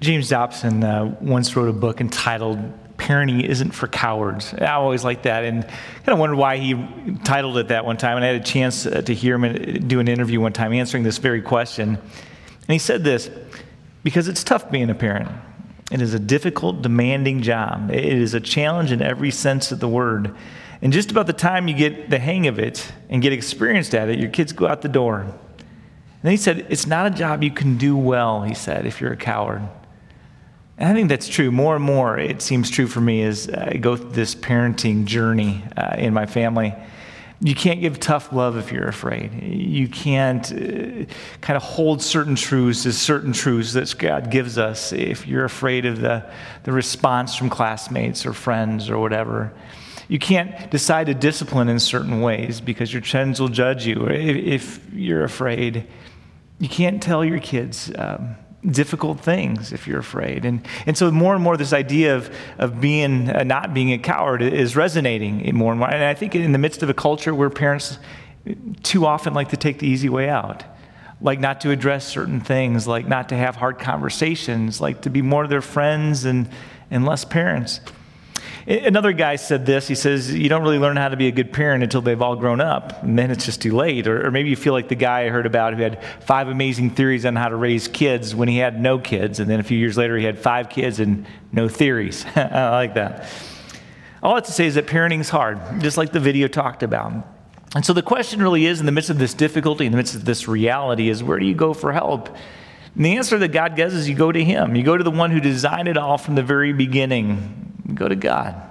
James Dobson uh, once wrote a book entitled Parenting Isn't for Cowards. I always liked that and kind of wondered why he titled it that one time. And I had a chance uh, to hear him do an interview one time answering this very question. And he said this because it's tough being a parent. It is a difficult, demanding job. It is a challenge in every sense of the word. And just about the time you get the hang of it and get experienced at it, your kids go out the door. And then he said, It's not a job you can do well, he said, if you're a coward. And I think that's true. More and more, it seems true for me as I go through this parenting journey uh, in my family. You can't give tough love if you're afraid. You can't uh, kind of hold certain truths as certain truths that God gives us if you're afraid of the, the response from classmates or friends or whatever. You can't decide to discipline in certain ways because your friends will judge you if, if you're afraid. You can't tell your kids. Um, difficult things if you're afraid. And, and so more and more this idea of, of being, uh, not being a coward is resonating more and more. And I think in the midst of a culture where parents too often like to take the easy way out, like not to address certain things, like not to have hard conversations, like to be more their friends and, and less parents. Another guy said this. He says, You don't really learn how to be a good parent until they've all grown up, and then it's just too late. Or, or, maybe you feel like the guy I heard about who had five amazing theories on how to raise kids when he had no kids, and then a few years later he had five kids and no theories. I like that. All I have to say is that parenting is hard, just like the video talked about. And so the question really is in the midst of this difficulty, in the midst of this reality, is where do you go for help? And the answer that God gives is you go to Him. You go to the one who designed it all from the very beginning go to God.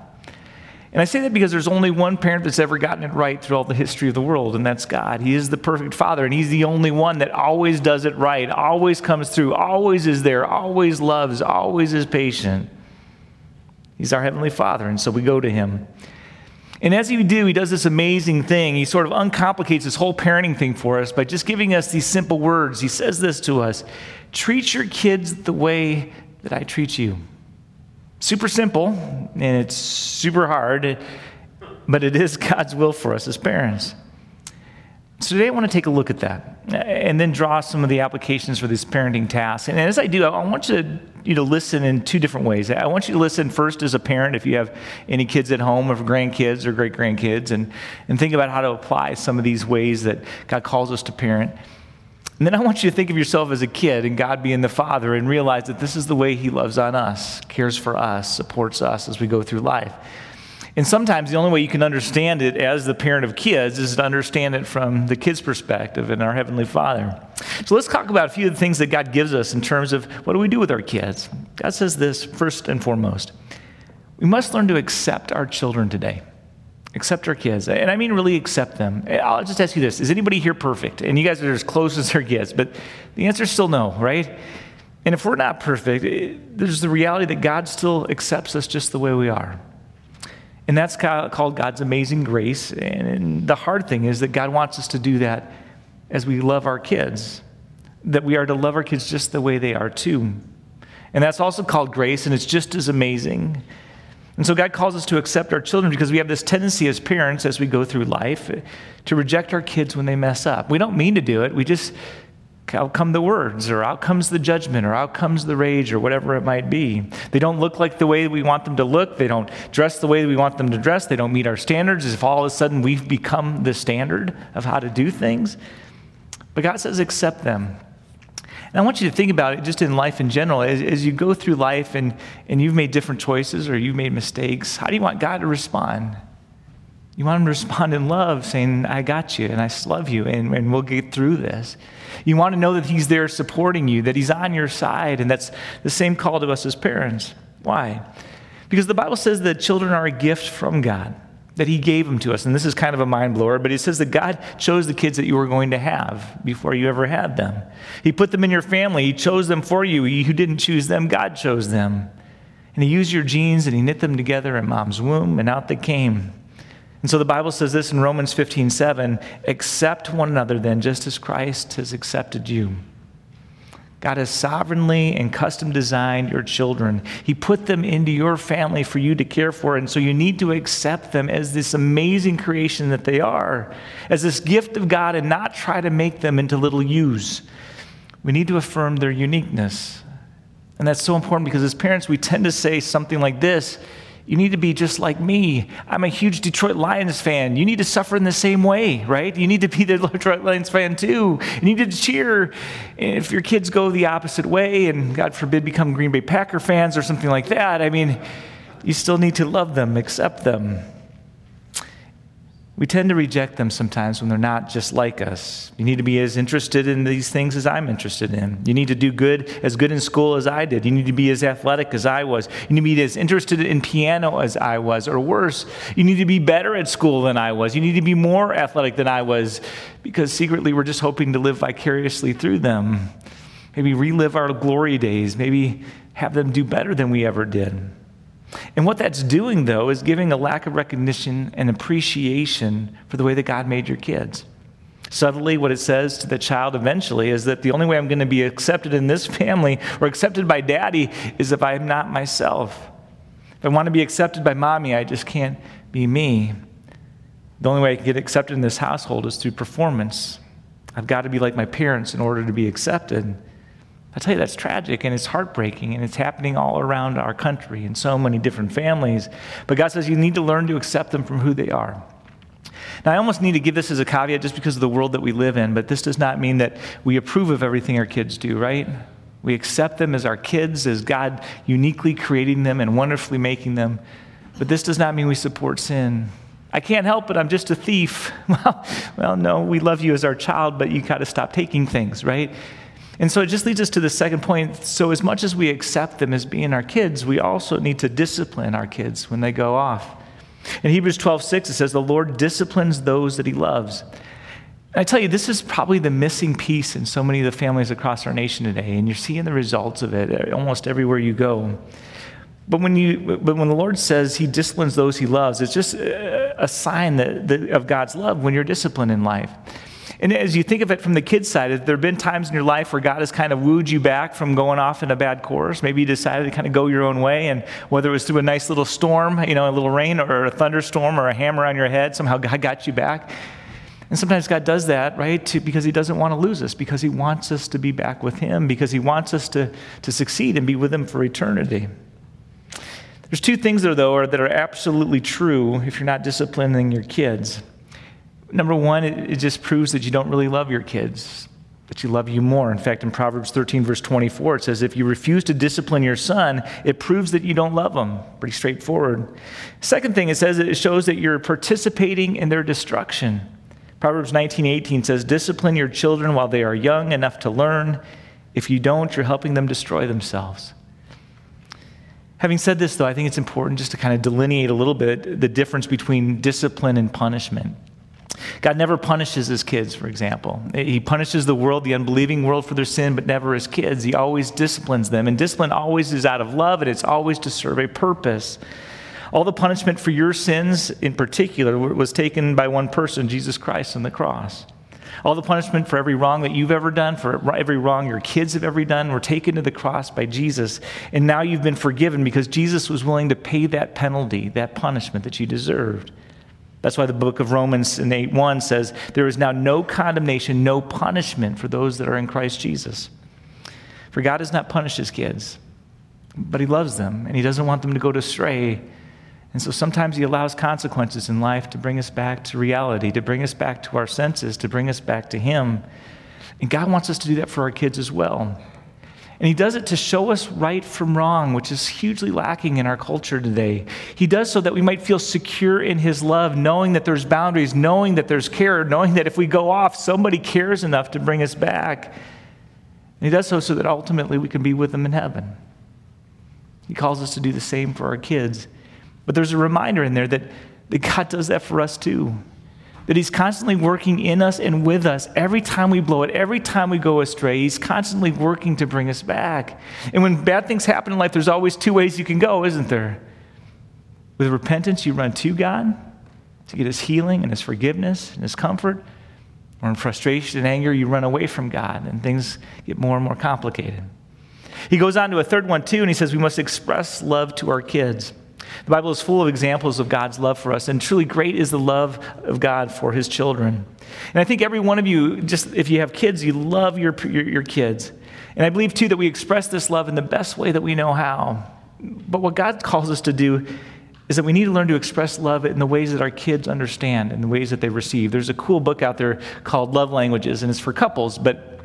And I say that because there's only one parent that's ever gotten it right through all the history of the world, and that's God. He is the perfect father, and He's the only one that always does it right, always comes through, always is there, always loves, always is patient. He's our Heavenly Father, and so we go to Him. And as He do, He does this amazing thing. He sort of uncomplicates this whole parenting thing for us by just giving us these simple words. He says this to us Treat your kids the way that I treat you super simple and it's super hard, but it is God's will for us as parents. So today I want to take a look at that and then draw some of the applications for this parenting task. And as I do, I want you to, you to listen in two different ways. I want you to listen first as a parent if you have any kids at home or grandkids or great grandkids and, and think about how to apply some of these ways that God calls us to parent. And then I want you to think of yourself as a kid and God being the Father and realize that this is the way He loves on us, cares for us, supports us as we go through life. And sometimes the only way you can understand it as the parent of kids is to understand it from the kid's perspective and our Heavenly Father. So let's talk about a few of the things that God gives us in terms of what do we do with our kids. God says this first and foremost we must learn to accept our children today. Accept our kids. And I mean, really accept them. I'll just ask you this Is anybody here perfect? And you guys are as close as their kids, but the answer is still no, right? And if we're not perfect, eh, there's the reality that God still accepts us just the way we are. And that's called God's amazing grace. And the hard thing is that God wants us to do that as we love our kids, that we are to love our kids just the way they are, too. And that's also called grace, and it's just as amazing. And so God calls us to accept our children because we have this tendency as parents, as we go through life, to reject our kids when they mess up. We don't mean to do it. We just, out come the words, or out comes the judgment, or out comes the rage, or whatever it might be. They don't look like the way we want them to look. They don't dress the way we want them to dress. They don't meet our standards. As if all of a sudden we've become the standard of how to do things. But God says, accept them. And I want you to think about it just in life in general. As, as, you go through life and, and you've made different choices or you've made mistakes, how do you want God to respond? You want him to respond in love, saying, I got you and I love you and, and we'll get through this. You want to know that he's there supporting you, that he's on your side, and that's the same call to us as parents. Why? Because the Bible says that children are a gift from God that He gave them to us. And this is kind of a mind blower, but he says that God chose the kids that you were going to have before you ever had them. He put them in your family, He chose them for you. You didn't choose them, God chose them. And He used your genes and He knit them together in mom's womb, and out they came. And so the Bible says this in Romans 15 7 accept one another then, just as Christ has accepted you. God has sovereignly and custom designed your children. He put them into your family for you to care for. And so you need to accept them as this amazing creation that they are, as this gift of God, and not try to make them into little yous. We need to affirm their uniqueness. And that's so important because as parents, we tend to say something like this You need to be just like me. I'm a huge Detroit Lions fan. You need to suffer in the same way, right? You need to be the Detroit Lions fan too. You need to cheer. And if your kids go the opposite way and, God forbid, become Green Bay Packer fans or something like that, I mean, you still need to love them, accept them. We tend to reject them sometimes when they're not just like us. You need to be as interested in these things as I'm interested in. You need to do good, as good in school as I did. You need to be as athletic as I was. You need to be as interested in piano as I was, or worse, you need to be better at school than I was. You need to be more athletic than I was, because secretly we're just hoping to live vicariously through them. Maybe relive our glory days, maybe have them do better than we ever did. And what that's doing, though, is giving a lack of recognition and appreciation for the way that God made your kids. Subtly, what it says to the child eventually is that the only way I'm going to be accepted in this family or accepted by daddy is if I'm not myself. If I want to be accepted by mommy, I just can't be me. The only way I can get accepted in this household is through performance. I've got to be like my parents in order to be accepted. I tell you, that's tragic and it's heartbreaking and it's happening all around our country in so many different families. But God says you need to learn to accept them from who they are. Now, I almost need to give this as a caveat just because of the world that we live in, but this does not mean that we approve of everything our kids do, right? We accept them as our kids, as God uniquely creating them and wonderfully making them. But this does not mean we support sin. I can't help it, I'm just a thief. Well, well no, we love you as our child, but you got to stop taking things, right? And so it just leads us to the second point. So, as much as we accept them as being our kids, we also need to discipline our kids when they go off. In Hebrews 12 6, it says, The Lord disciplines those that he loves. And I tell you, this is probably the missing piece in so many of the families across our nation today, and you're seeing the results of it almost everywhere you go. But when, you, but when the Lord says he disciplines those he loves, it's just a sign that, that, of God's love when you're disciplined in life. And as you think of it from the kid's side, have there have been times in your life where God has kind of wooed you back from going off in a bad course? Maybe you decided to kind of go your own way, and whether it was through a nice little storm, you know, a little rain or a thunderstorm or a hammer on your head, somehow God got you back. And sometimes God does that, right, to, because He doesn't want to lose us, because He wants us to be back with Him, because He wants us to, to succeed and be with Him for eternity. There's two things there, though, that are absolutely true if you're not disciplining your kids. Number one, it, just proves that you don't really love your kids, that you love you more. In fact, in Proverbs 13, verse 24, it says, If you refuse to discipline your son, it proves that you don't love him. Pretty straightforward. Second thing, it says it shows that you're participating in their destruction. Proverbs 19, 18 says, Discipline your children while they are young enough to learn. If you don't, you're helping them destroy themselves. Having said this, though, I think it's important just to kind of delineate a little bit the difference between discipline and punishment. God never punishes his kids, for example. He punishes the world, the unbelieving world, for their sin, but never his kids. He always disciplines them. And discipline always is out of love, and it's always to serve a purpose. All the punishment for your sins, in particular, was taken by one person, Jesus Christ, on the cross. All the punishment for every wrong that you've ever done, for every wrong your kids have ever done, were taken to the cross by Jesus. And now you've been forgiven because Jesus was willing to pay that penalty, that punishment that you deserved. That's why the book of Romans in 8 1 says, There is now no condemnation, no punishment for those that are in Christ Jesus. For God does not punish his kids, but he loves them and he doesn't want them to go astray. And so sometimes he allows consequences in life to bring us back to reality, to bring us back to our senses, to bring us back to him. And God wants us to do that for our kids as well. And he does it to show us right from wrong, which is hugely lacking in our culture today. He does so that we might feel secure in his love, knowing that there's boundaries, knowing that there's care, knowing that if we go off, somebody cares enough to bring us back. And he does so so that ultimately we can be with him in heaven. He calls us to do the same for our kids. But there's a reminder in there that, that God does that for us too that He's constantly working in us and with us every time we blow it, every time we go astray. He's constantly working to bring us back. And when bad things happen in life, there's always two ways you can go, isn't there? With repentance, you run to God to get His healing and His forgiveness and His comfort. Or in frustration and anger, you run away from God and things get more and more complicated. He goes on to a third one, too, and he says we must express love to our kids. The Bible is full of examples of God's love for us, and truly great is the love of God for his children. And I think every one of you, just if you have kids, you love your, your, your kids. And I believe, too, that we express this love in the best way that we know how. But what God calls us to do is that we need to learn to express love in the ways that our kids understand, in the ways that they receive. There's a cool book out there called Love Languages, and it's for couples, but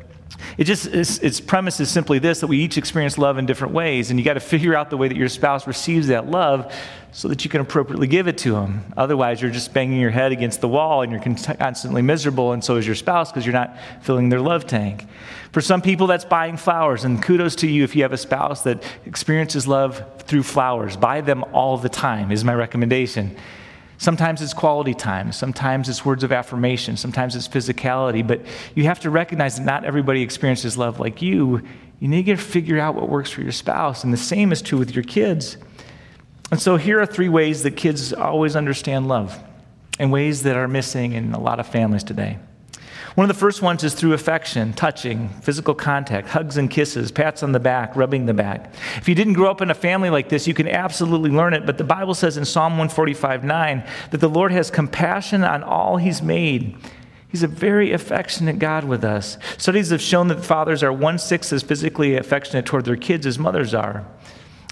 it just its, its premise is simply this that we each experience love in different ways, and you got to figure out the way that your spouse receives that love so that you can appropriately give it to them. Otherwise, you're just banging your head against the wall and you're constantly miserable, and so is your spouse because you're not filling their love tank. For some people, that's buying flowers, and kudos to you if you have a spouse that experiences love through flowers. Buy them all the time, is my recommendation. Sometimes it's quality time. Sometimes it's words of affirmation. Sometimes it's physicality. But you have to recognize that not everybody experiences love like you. You need to figure out what works for your spouse. And the same is true with your kids. And so here are three ways that kids always understand love and ways that are missing in a lot of families today. One of the first ones is through affection, touching, physical contact, hugs and kisses, pats on the back, rubbing the back. If you didn't grow up in a family like this, you can absolutely learn it. But the Bible says in Psalm 145 9 that the Lord has compassion on all he's made. He's a very affectionate God with us. Studies have shown that fathers are one sixth as physically affectionate toward their kids as mothers are.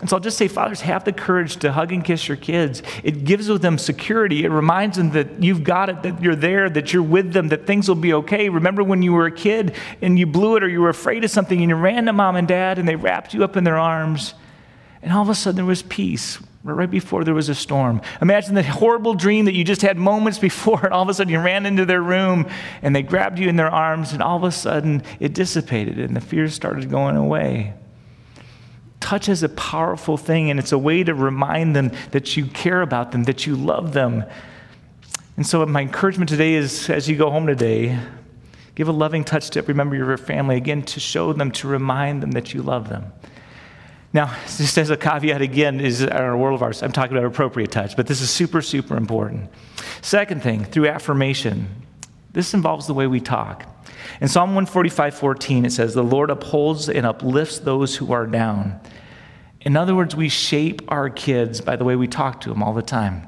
And so I'll just say, fathers, have the courage to hug and kiss your kids. It gives them security. It reminds them that you've got it, that you're there, that you're with them, that things will be okay. Remember when you were a kid and you blew it or you were afraid of something and you ran to mom and dad and they wrapped you up in their arms. And all of a sudden there was peace right before there was a storm. Imagine the horrible dream that you just had moments before, and all of a sudden you ran into their room and they grabbed you in their arms, and all of a sudden it dissipated and the fears started going away touch is a powerful thing, and it's a way to remind them that you care about them, that you love them. And so, my encouragement today is as you go home today, give a loving touch to every member of your family, again, to show them, to remind them that you love them. Now, just as a caveat again, is our world of ours, I'm talking about appropriate touch, but this is super, super important. Second thing, through affirmation, this involves the way we talk. In Psalm 145 14, it says, The Lord upholds and uplifts those who are down. In other words, we shape our kids by the way we talk to them all the time.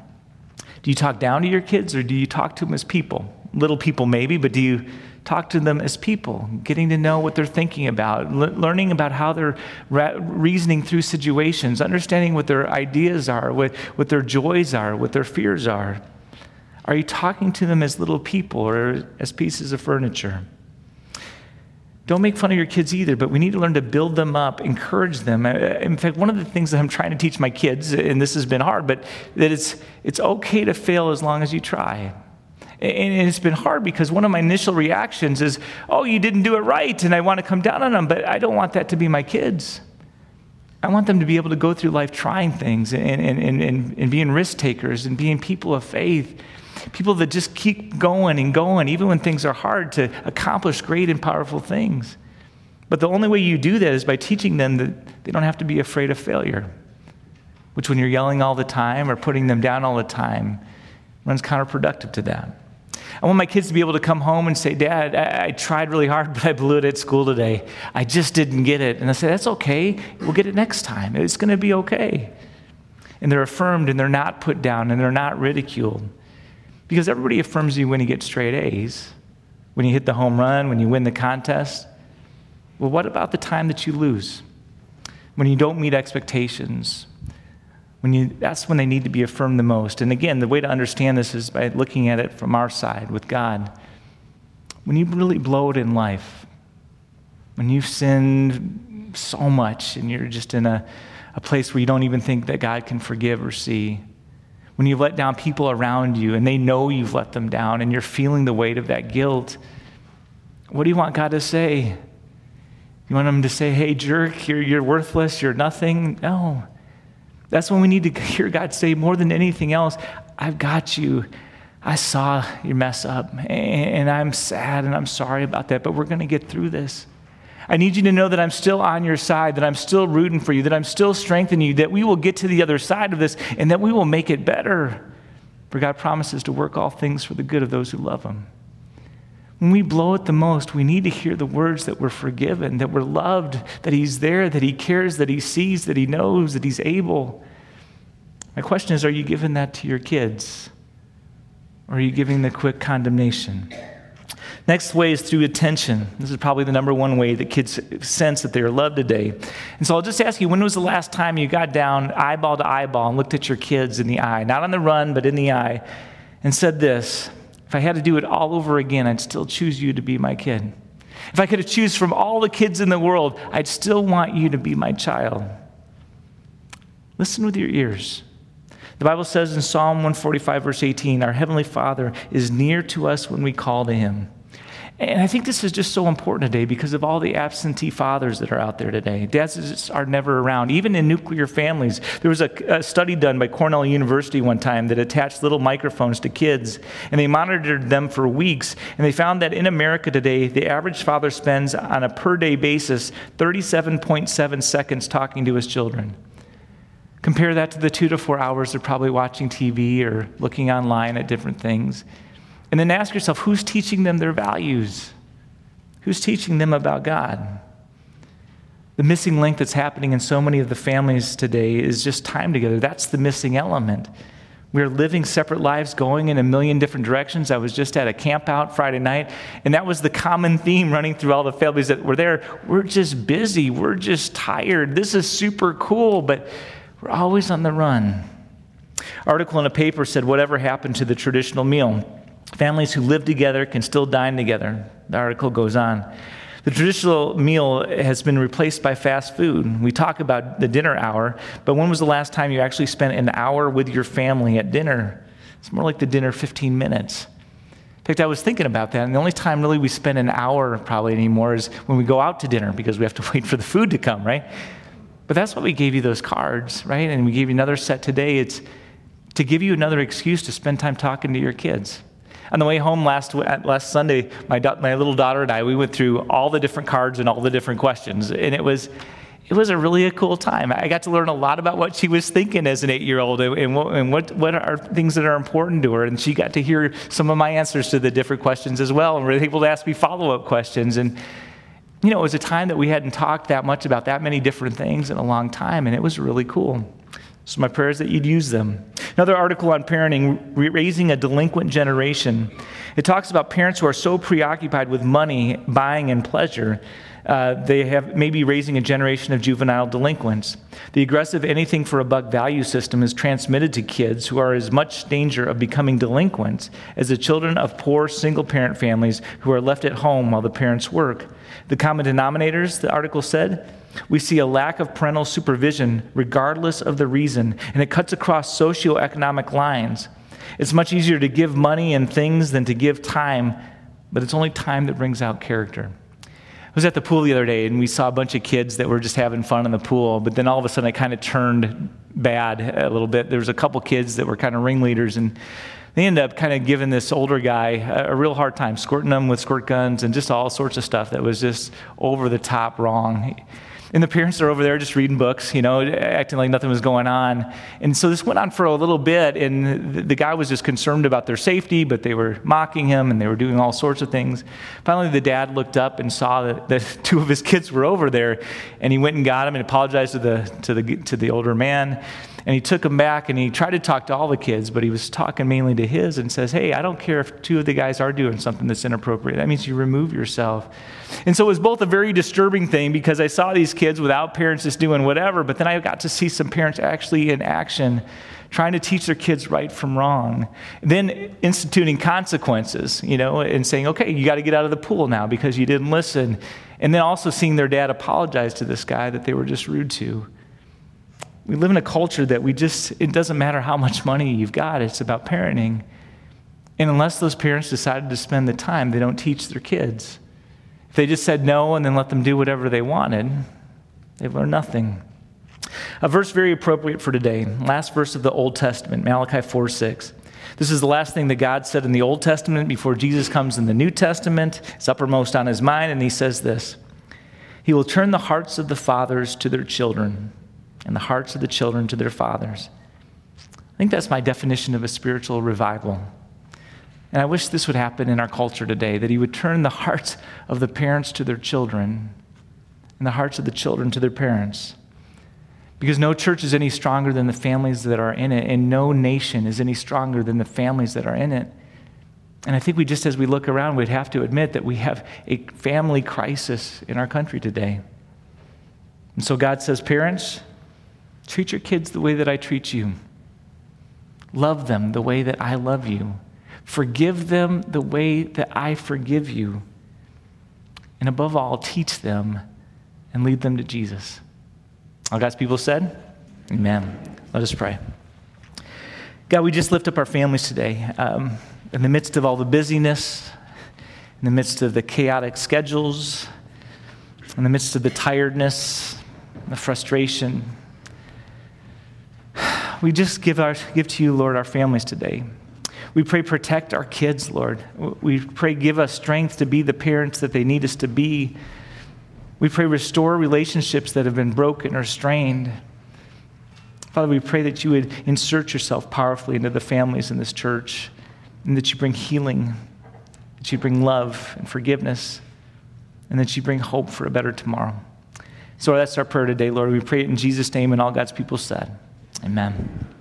Do you talk down to your kids or do you talk to them as people? Little people, maybe, but do you talk to them as people, getting to know what they're thinking about, learning about how they're reasoning through situations, understanding what their ideas are, what, what their joys are, what their fears are? Are you talking to them as little people or as pieces of furniture? Don't make fun of your kids either, but we need to learn to build them up, encourage them. Uh, in fact, one of the things that I'm trying to teach my kids, and this has been hard, but that it's, it's okay to fail as long as you try. And it's been hard because one of my initial reactions is, oh, you didn't do it right, and I want to come down on them, but I don't want that to be my kids. I want them to be able to go through life trying things and, and, and, and being risk takers and being people of faith people that just keep going and going, even when things are hard, to accomplish great and powerful things. But the only way you do that is by teaching them that they don't have to be afraid of failure, which, when you're yelling all the time or putting them down all the time, runs counterproductive to that. I want my kids to be able to come home and say, Dad, I, I, tried really hard, but I blew it at school today. I just didn't get it. And I say, That's okay. We'll get it next time. It's going to be okay. And they're affirmed and they're not put down and they're not ridiculed. Because everybody affirms you when you get straight A's, when you hit the home run, when you win the contest. Well, what about the time that you lose? When you don't meet expectations? When you, that's when they need to be affirmed the most. And again, the way to understand this is by looking at it from our side with God. When you really blow it in life, when you've sinned so much and you're just in a, a place where you don't even think that God can forgive or see, when you've let down people around you and they know you've let them down and you're feeling the weight of that guilt, what do you want God to say? You want him to say, hey, jerk, you're, you're worthless, you're nothing? No. That's when we need to hear God say more than anything else, I've got you. I saw your mess up, and I'm sad and I'm sorry about that, but we're going to get through this. I need you to know that I'm still on your side, that I'm still rooting for you, that I'm still strengthening you, that we will get to the other side of this and that we will make it better. For God promises to work all things for the good of those who love Him. When we blow it the most, we need to hear the words that we're forgiven, that we're loved, that He's there, that He cares, that He sees, that He knows, that He's able. My question is are you giving that to your kids? Or are you giving the quick condemnation? Next way is through attention. This is probably the number one way that kids sense that they are loved today. And so I'll just ask you when was the last time you got down eyeball to eyeball and looked at your kids in the eye, not on the run, but in the eye, and said this If I had to do it all over again, I'd still choose you to be my kid. If I could have choose from all the kids in the world, I'd still want you to be my child. Listen with your ears. The Bible says in Psalm 145, verse 18, Our Heavenly Father is near to us when we call to Him. And I think this is just so important today because of all the absentee fathers that are out there today. Dads are never around, even in nuclear families. There was a, a, study done by Cornell University one time that attached little microphones to kids, and they monitored them for weeks. And they found that in America today, the average father spends on a per day basis 37.7 seconds talking to his children. Compare that to the two to four hours they're probably watching TV or looking online at different things. And then ask yourself who's teaching them their values? Who's teaching them about God? The missing link that's happening in so many of the families today is just time together. That's the missing element. We're living separate lives, going in a million different directions. I was just at a camp out Friday night, and that was the common theme running through all the families that were there. We're just busy. We're just tired. This is super cool, but we're always on the run. Article in a paper said, Whatever happened to the traditional meal? Families who live together can still dine together. The article goes on. The traditional meal has been replaced by fast food. We talk about the dinner hour, but when was the last time you actually spent an hour with your family at dinner? It's more like the dinner 15 minutes. In fact, I was thinking about that, and the only time really we spend an hour probably anymore is when we go out to dinner because we have to wait for the food to come, right? But that's why we gave you those cards, right? And we gave you another set today. It's to give you another excuse to spend time talking to your kids. On the way home last, last Sunday, my, my little daughter and I, we went through all the different cards and all the different questions. And it was, it was a really a cool time. I got to learn a lot about what she was thinking as an eight year old and, what, and what, what are things that are important to her. And she got to hear some of my answers to the different questions as well and were able to ask me follow up questions. And, you know, it was a time that we hadn't talked that much about that many different things in a long time, and it was really cool. So, my prayer is that you'd use them. Another article on parenting, Raising a Delinquent Generation. It talks about parents who are so preoccupied with money, buying, and pleasure, uh, they have maybe raising a generation of juvenile delinquents. The aggressive anything for a buck value system is transmitted to kids who are as much danger of becoming delinquents as the children of poor single parent families who are left at home while the parents work. The common denominators, the article said, we see a lack of parental supervision regardless of the reason, and it cuts across socioeconomic lines. It's much easier to give money and things than to give time, but it's only time that brings out character. I was at the pool the other day and we saw a bunch of kids that were just having fun in the pool, but then all of a sudden it kind of turned bad a little bit. There was a couple kids that were kind of ringleaders and they ended up kind of giving this older guy a, a, real hard time, squirting them with squirt guns and just all sorts of stuff that was just over the top wrong. And the parents are over there just reading books, you know, acting like nothing was going on. And so this went on for a little bit, and the guy was just concerned about their safety, but they were mocking him and they were doing all sorts of things. Finally, the dad looked up and saw that, that two of his kids were over there, and he went and got him and apologized to the, to the, to the older man. And he took him back and he tried to talk to all the kids, but he was talking mainly to his and says, Hey, I don't care if two of the guys are doing something that's inappropriate. That means you remove yourself. And so it was both a very disturbing thing because I saw these kids without parents just doing whatever, but then I got to see some parents actually in action trying to teach their kids right from wrong. Then instituting consequences, you know, and saying, okay, you got to get out of the pool now because you didn't listen. And then also seeing their dad apologize to this guy that they were just rude to. We live in a culture that we just, it doesn't matter how much money you've got, it's about parenting. And unless those parents decided to spend the time, they don't teach their kids. If they just said no and then let them do whatever they wanted, they've learned nothing. A verse very appropriate for today, last verse of the Old Testament, Malachi 4 6. This is the last thing that God said in the Old Testament before Jesus comes in the New Testament. It's uppermost on his mind, and he says this He will turn the hearts of the fathers to their children and the hearts of the children to their fathers. I think that's my definition of a spiritual revival. And I wish this would happen in our culture today that He would turn the hearts of the parents to their children and the hearts of the children to their parents. Because no church is any stronger than the families that are in it, and no nation is any stronger than the families that are in it. And I think we just, as we look around, we'd have to admit that we have a family crisis in our country today. And so God says, Parents, treat your kids the way that I treat you. Love them the way that I love you. Forgive them the way that I forgive you. And above all, teach them and lead them to Jesus. All God's people said, Amen. Let us pray. God, we just lift up our families today. Um, in the midst of all the busyness, in the midst of the chaotic schedules, in the midst of the tiredness, the frustration, we just give, our, give to you, Lord, our families today. We pray, protect our kids, Lord. We pray, give us strength to be the parents that they need us to be. We pray, restore relationships that have been broken or strained. Father, we pray that you would insert yourself powerfully into the families in this church and that you bring healing, that you bring love and forgiveness, and that you bring hope for a better tomorrow. So that's our prayer today, Lord. We pray it in Jesus' name, and all God's people said, Amen.